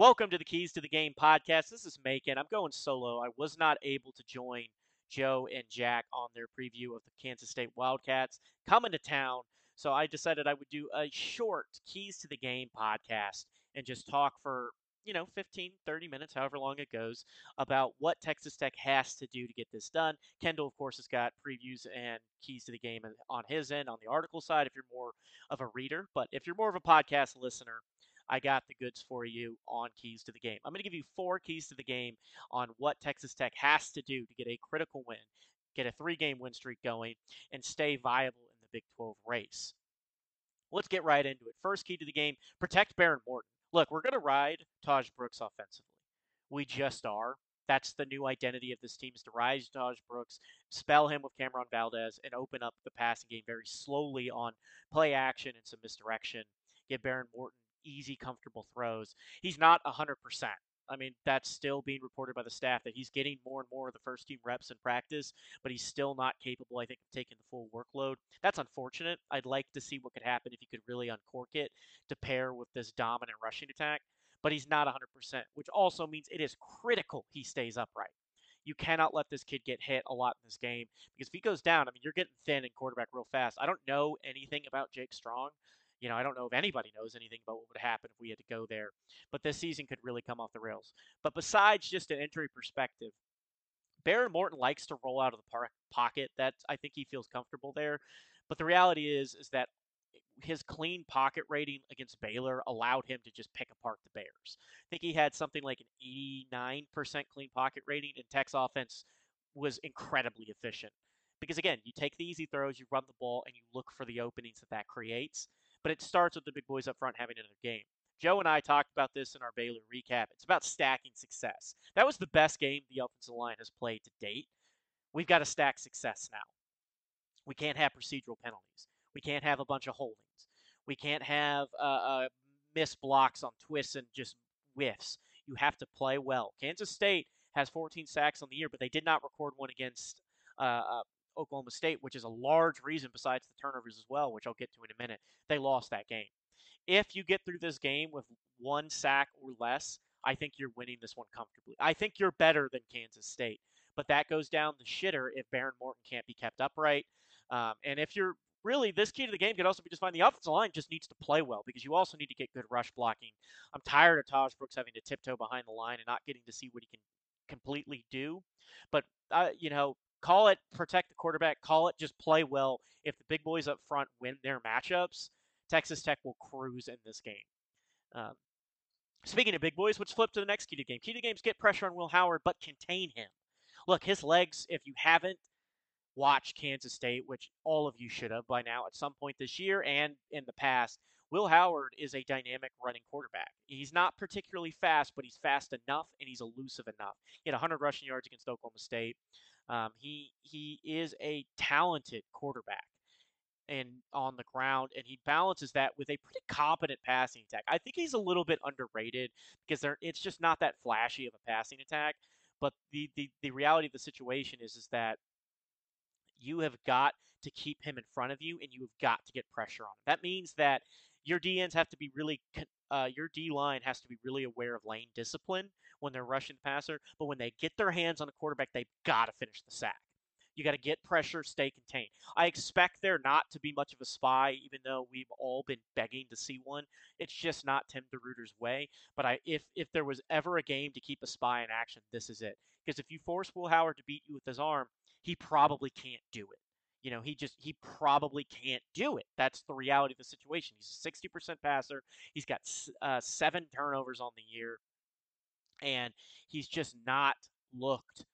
Welcome to the Keys to the Game podcast. This is Macon. I'm going solo. I was not able to join Joe and Jack on their preview of the Kansas State Wildcats coming to town. So I decided I would do a short Keys to the Game podcast and just talk for, you know, 15, 30 minutes, however long it goes, about what Texas Tech has to do to get this done. Kendall, of course, has got previews and keys to the game on his end on the article side if you're more of a reader. But if you're more of a podcast listener, I got the goods for you on keys to the game. I'm going to give you four keys to the game on what Texas Tech has to do to get a critical win, get a three game win streak going, and stay viable in the Big 12 race. Let's get right into it. First key to the game protect Behren Morton. Look, we're going to ride Tahj Brooks offensively. We just are. That's the new identity of this team is to rise Tahj Brooks, spell him with Cam'Ron Valdez, and open up the passing game very slowly on play action and some misdirection. Get Behren Morton easy, comfortable throws. He's not 100%. I mean, that's still being reported by the staff that he's getting more and more of the first team reps in practice, but he's still not capable, I think, of taking the full workload. That's unfortunate. I'd like to see what could happen if he could really uncork it to pair with this dominant rushing attack, but he's not 100%, which also means it is critical he stays upright. You cannot let this kid get hit a lot in this game because if he goes down, I mean, you're getting thin in quarterback real fast. I don't know anything about Jake Strong, you know, I don't know if anybody knows anything about what would happen if we had to go there, but this season could really come off the rails. But besides just an injury perspective, Behren Morton likes to roll out of the park, pocket. That I think he feels comfortable there. But the reality is, is that his clean pocket rating against Baylor allowed him to just pick apart the Bears. I think he had something like an 89% clean pocket rating, and Tech's offense was incredibly efficient. Because again, you take the easy throws, you run the ball, and you look for the openings that that creates but it starts with the big boys up front having another game. Joe and I talked about this in our Baylor recap. It's about stacking success. That was the best game the offensive line has played to date. We've got to stack success now. We can't have procedural penalties. We can't have a bunch of holdings. We can't have uh, uh, missed blocks on twists and just whiffs. You have to play well. Kansas State has 14 sacks on the year, but they did not record one against uh, uh Oklahoma State, which is a large reason besides the turnovers as well, which I'll get to in a minute. They lost that game. If you get through this game with one sack or less, I think you're winning this one comfortably. I think you're better than Kansas State, but that goes down the shitter if Behren Morton can't be kept upright. Um, and if you're really this key to the game could also be just fine. The offensive line just needs to play well because you also need to get good rush blocking. I'm tired of Tahj Brooks having to tiptoe behind the line and not getting to see what he can completely do. But uh, you know, Call it protect the quarterback. Call it just play well. If the big boys up front win their matchups, Texas Tech will cruise in this game. Um, speaking of big boys, let's flip to the next key to game. Key to games get pressure on Will Howard, but contain him. Look, his legs, if you haven't watched Kansas State, which all of you should have by now at some point this year and in the past, Will Howard is a dynamic running quarterback. He's not particularly fast, but he's fast enough and he's elusive enough. He had 100 rushing yards against Oklahoma State. Um, he he is a talented quarterback and on the ground, and he balances that with a pretty competent passing attack. I think he's a little bit underrated because it's just not that flashy of a passing attack. But the, the, the reality of the situation is is that you have got to keep him in front of you, and you have got to get pressure on him. That means that your DNs have to be really uh, your D line has to be really aware of lane discipline when they're rushing the passer. But when they get their hands on the quarterback, they've got to finish the sack. You got to get pressure, stay contained. I expect there not to be much of a spy, even though we've all been begging to see one. It's just not Tim DeRuyter's way. But I, if if there was ever a game to keep a spy in action, this is it. Because if you force Will Howard to beat you with his arm, he probably can't do it. You know, he just he probably can't do it. That's the reality of the situation. He's a 60% passer. He's got uh, seven turnovers on the year, and he's just not looked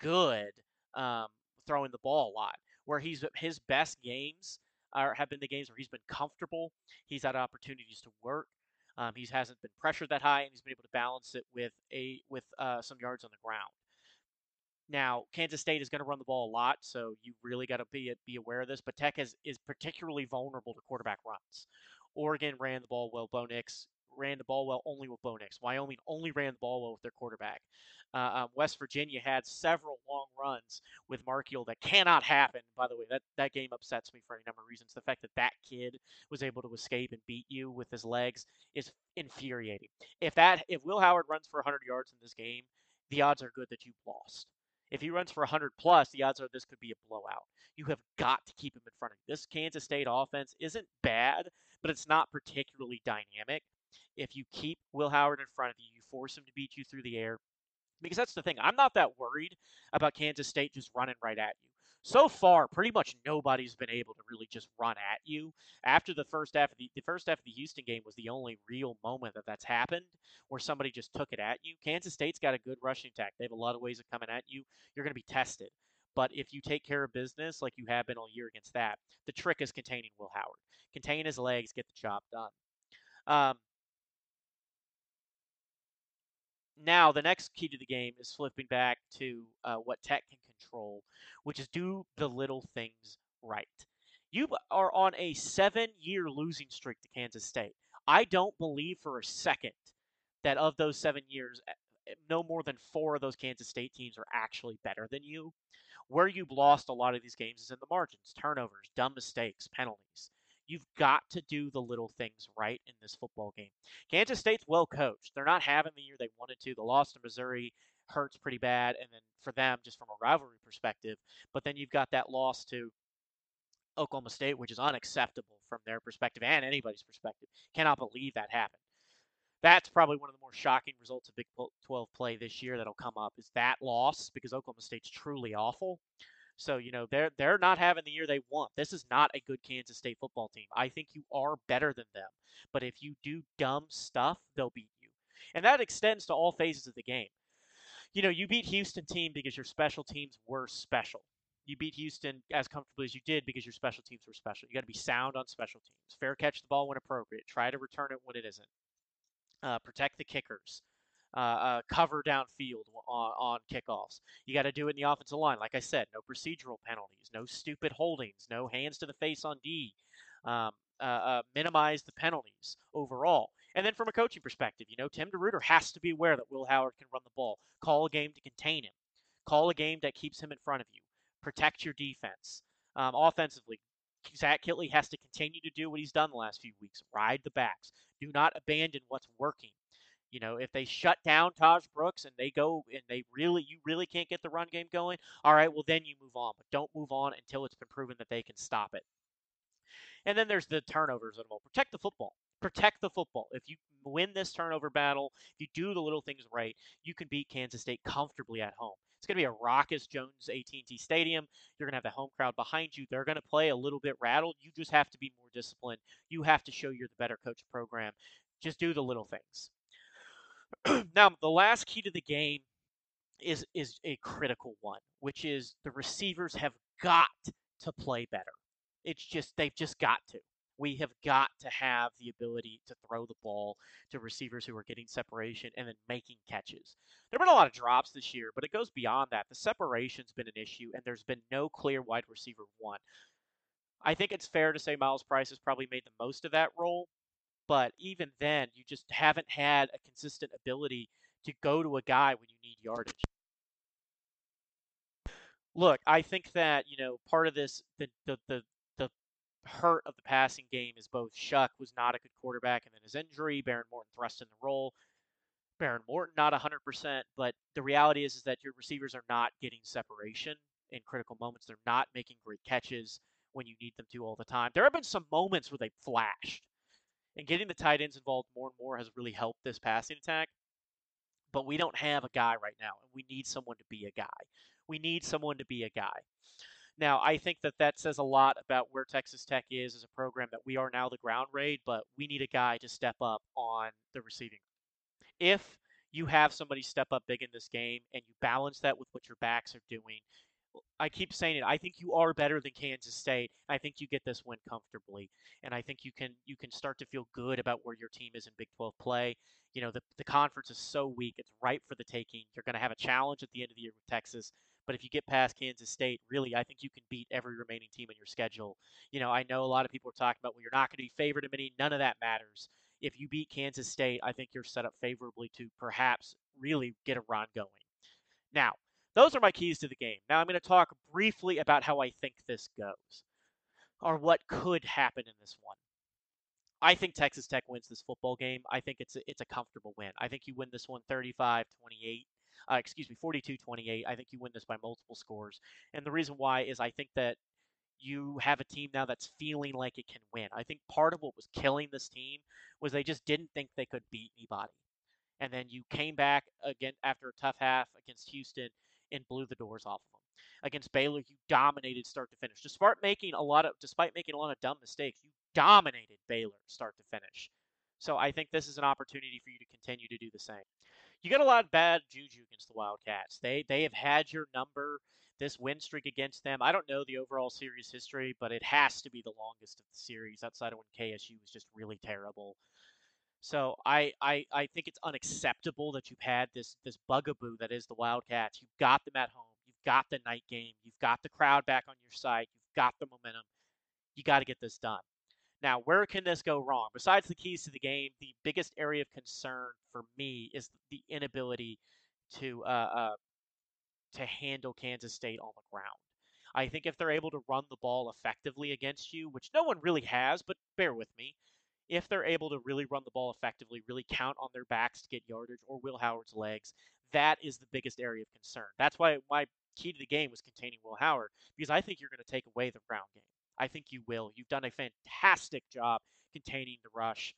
good um, throwing the ball a lot. Where he's his best games are have been the games where he's been comfortable. He's had opportunities to work. Um, he hasn't been pressured that high, and he's been able to balance it with a with uh, some yards on the ground. Now, Kansas State is going to run the ball a lot, so you really got to be be aware of this. But Tech is, is particularly vulnerable to quarterback runs. Oregon ran the ball well. Bo Nix ran the ball well only with Bo Nix. Wyoming only ran the ball well with their quarterback. Uh, um, West Virginia had several long runs with Marchiol that cannot happen. By the way, that, that game upsets me for any number of reasons. The fact that that kid was able to escape and beat you with his legs is infuriating. If that if Will Howard runs for 100 yards in this game, the odds are good that you've lost. If he runs for 100 plus, the odds are this could be a blowout. You have got to keep him in front of you. This Kansas State offense isn't bad, but it's not particularly dynamic. If you keep Will Howard in front of you, you force him to beat you through the air, because that's the thing. I'm not that worried about Kansas State just running right at you. So far, pretty much nobody's been able to really just run at you. After the first half of the, the first half of the Houston game was the only real moment that that's happened where somebody just took it at you. Kansas State's got a good rushing attack. They have a lot of ways of coming at you. You're going to be tested. But if you take care of business like you have been all year against that, the trick is containing Will Howard. Contain his legs, get the job done. Um, now the next key to the game is flipping back to uh, what Tech can control, which is do the little things right. You are on a seven-year losing streak to Kansas State. I don't believe for a second that of those seven years, eh, eh, no more than four of those Kansas State teams are actually better than you. Where you've lost a lot of these games is in the margins, turnovers, dumb mistakes, penalties. You've got to do the little things right in this football game. Kansas State's well coached. They're not having the year they wanted to. The loss to Missouri hurts pretty bad, and then for them, just from a rivalry perspective. But then you've got that loss to Oklahoma State, which is unacceptable from their perspective and anybody's perspective. Cannot believe that happened. That's probably one of the more shocking results of Big 12 play this year that'll come up is that loss because Oklahoma State's truly awful. So, you know, they're they're not having the year they want. This is not a good Kansas State football team. I think you are better than them. But if you do dumb stuff, they'll beat you. And that extends to all phases of the game. You know, you beat Houston team because your special teams were special. You beat Houston as comfortably as you did because your special teams were special. You got to be sound on special teams. Fair catch the ball when appropriate. Try to return it when it isn't. Uh, protect the kickers uh, uh, cover downfield on, on kickoffs. You got to do it in the offensive line. Like I said, no procedural penalties, no stupid holdings, no hands to the face on D. Um, uh, uh, minimize the penalties overall. And then from a coaching perspective, you know, Tim DeRuyter has to be aware that Will Howard can run the ball. Call a game to contain him. Call a game that keeps him in front of you. Protect your defense. Um, offensively, Zach Kittley has to continue to do what he's done the last few weeks. Ride the backs. Do not abandon what's working. You know, if they shut down Tahj Brooks and they go and they really, you really can't get the run game going, all right, well, then you move on. But don't move on until it's been proven that they can stop it. And then there's the turnovers all. Protect the football. Protect the football. If you win this turnover battle, if you do the little things right, you can beat Kansas State comfortably at home. It's going to be a raucous Jones AT&T Stadium. You're going to have the home crowd behind you. They're going to play a little bit rattled. You just have to be more disciplined. You have to show you're the better coach program. Just do the little things. now, the last key to the game is is a critical one, which is the receivers have got to play better. It's just they've just got to. We have got to have the ability to throw the ball to receivers who are getting separation and then making catches. There have been a lot of drops this year, but it goes beyond that. The separation's been an issue, and there's been no clear wide receiver one. I think it's fair to say Myles Price has probably made the most of that role, but even then, you just haven't had a consistent ability to go to a guy when you need yardage. Look, I think that you know part of this the the the, the hurt of the passing game is both Shough was not a good quarterback, and then his injury, Behren Morton thrust in the role. Behren Morton not 100%, but the reality is is that your receivers are not getting separation in critical moments. They're not making great catches when you need them to all the time. There have been some moments where they flashed and getting the tight ends involved more and more has really helped this passing attack. But we don't have a guy right now, and we need someone to be a guy. We need someone to be a guy. Now, I think that that says a lot about where Texas Tech is as a program that we are now the ground raid, but we need a guy to step up on the receiving. If you have somebody step up big in this game and you balance that with what your backs are doing, I keep saying it. I think you are better than Kansas State. I think you get this win comfortably, and I think you can you can start to feel good about where your team is in Big 12 play. You know, the the conference is so weak; it's ripe for the taking. You're going to have a challenge at the end of the year with Texas, but if you get past Kansas State, really, I think you can beat every remaining team in your schedule. You know, I know a lot of people are talking about, well, you're not going to be favored in many. None of that matters. if you beat Kansas State, I think you're set up favorably to perhaps really get a run going. Now, those are my keys to the game. Now I'm going to talk briefly about how I think this goes or what could happen in this one. I think Texas Tech wins this football game. I think it's a, it's a comfortable win. I think you win this one 35 28. Uh, excuse me, 42 28. I think you win this by multiple scores. And the reason why is I think that you have a team now that's feeling like it can win. I think part of what was killing this team was they just didn't think they could beat anybody. And then you came back again after a tough half against Houston and blew the doors off of them. Against Baylor, you dominated start to finish. Despite making a lot of despite making a lot of dumb mistakes, you dominated Baylor start to finish. So I think this is an opportunity for you to continue to do the same. You got a lot of bad juju against the Wildcats. They they have had your number. This win streak against them, I don't know the overall series history, but it has to be the longest of the series outside of when KSU was just really terrible. So I, I I think it's unacceptable that you've had this this bugaboo that is the Wildcats. You've got them at home. You've got the night game. You've got the crowd back on your side. You've got the momentum. You got to get this done. Now, where can this go wrong? Besides the keys to the game, the biggest area of concern for me is the inability to uh, uh, to handle Kansas State on the ground. I think if they're able to run the ball effectively against you, which no one really has, but bear with me, if they're able to really run the ball effectively, really count on their backs to get yardage or Will Howard's legs, that is the biggest area of concern. That's why my key to the game was containing Will Howard, because I think you're going to take away the ground game. I think you will. You've done a fantastic job containing the rush.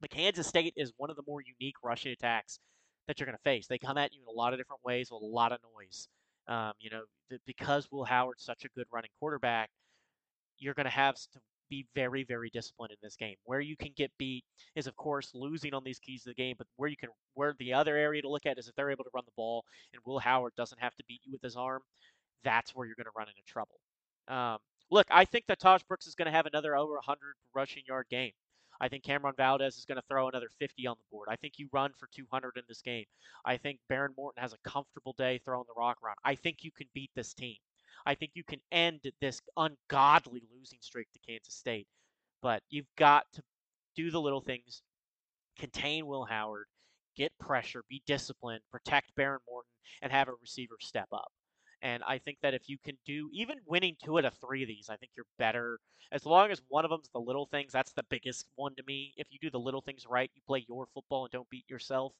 The Kansas State is one of the more unique rushing attacks that you're going to face. They come at you in a lot of different ways with a lot of noise. Um, you know, because Will Howard's such a good running quarterback, you're going to have to be very, very disciplined in this game. Where you can get beat is, of course, losing on these keys of the game. But where you can, where the other area to look at is if they're able to run the ball and Will Howard doesn't have to beat you with his arm, that's where you're going to run into trouble. Um, look, I think that Tahj Brooks is going to have another over 100 rushing yard game. I think Cam'Ron Valdez is going to throw another 50 on the board. I think you run for 200 in this game. I think Behren Morton has a comfortable day throwing the rock around. I think you can beat this team. I think you can end this ungodly losing streak to Kansas State. But you've got to do the little things, contain Will Howard, get pressure, be disciplined, protect Behren Morton, and have a receiver step up. And I think that if you can do even winning two out of three of these, I think you're better. As long as one of them's the little things, that's the biggest one to me. If you do the little things right, you play your football and don't beat yourself,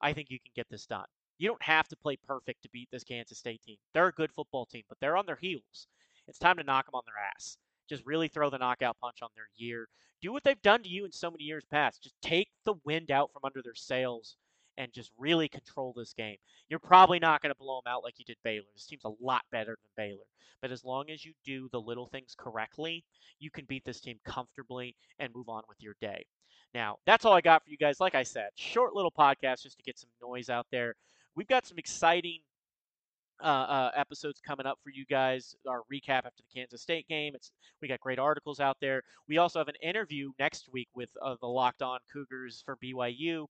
I think you can get this done. You don't have to play perfect to beat this Kansas State team. They're a good football team, but they're on their heels. It's time to knock them on their ass. Just really throw the knockout punch on their year. Do what they've done to you in so many years past. Just take the wind out from under their sails and just really control this game. You're probably not going to blow them out like you did Baylor. This team's a lot better than Baylor. But as long as you do the little things correctly, you can beat this team comfortably and move on with your day. Now, that's all I got for you guys. Like I said, short little podcast just to get some noise out there. We've got some exciting uh, uh, episodes coming up for you guys. Our recap after the Kansas State game. It's we got great articles out there. We also have an interview next week with uh, the Locked On Cougars for BYU,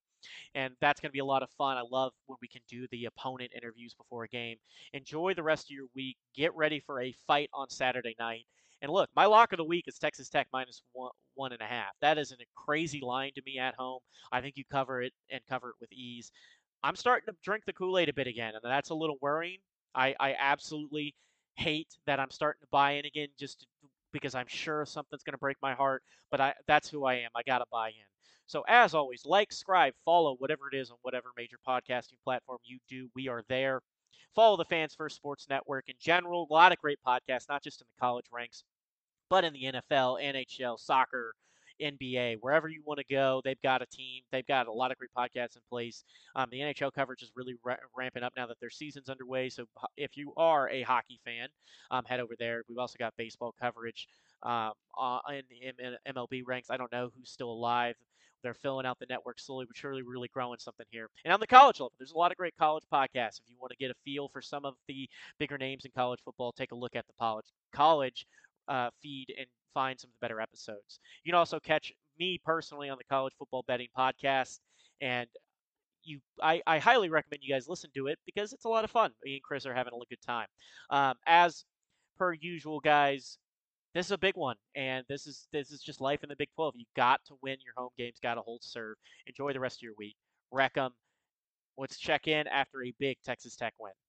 and that's going to be a lot of fun. I love when we can do the opponent interviews before a game. Enjoy the rest of your week. Get ready for a fight on Saturday night. And look, my lock of the week is Texas Tech minus one, one and a half. That is a crazy line to me at home. I think you cover it and cover it with ease. I'm starting to drink the Kool Aid a bit again, and that's a little worrying. I, I absolutely hate that I'm starting to buy in again just because I'm sure something's going to break my heart, but I, that's who I am. I got to buy in. So, as always, like, subscribe, follow whatever it is on whatever major podcasting platform you do. We are there. Follow the Fans First Sports Network in general. A lot of great podcasts, not just in the college ranks, but in the NFL, NHL, soccer, NBA, wherever you want to go, they've got a team. They've got a lot of great podcasts in place. Um, the NHL coverage is really ra- ramping up now that their season's underway. So if you are a hockey fan, um, head over there. We've also got baseball coverage um, uh, in the MLB ranks. I don't know who's still alive. They're filling out the network slowly but surely, really growing something here. And on the college level, there's a lot of great college podcasts. If you want to get a feel for some of the bigger names in college football, take a look at the college college uh, feed and find some of the better episodes. You can also catch me personally on the College Football Betting Podcast, and you, I, I highly recommend you guys listen to it because it's a lot of fun. Me and Chris are having a good time. Um, as per usual, guys, this is a big one, and this is this is just life in the Big 12. You got to win your home games, got to hold serve. Enjoy the rest of your week. Wreck. Let's check in after a big Texas Tech win.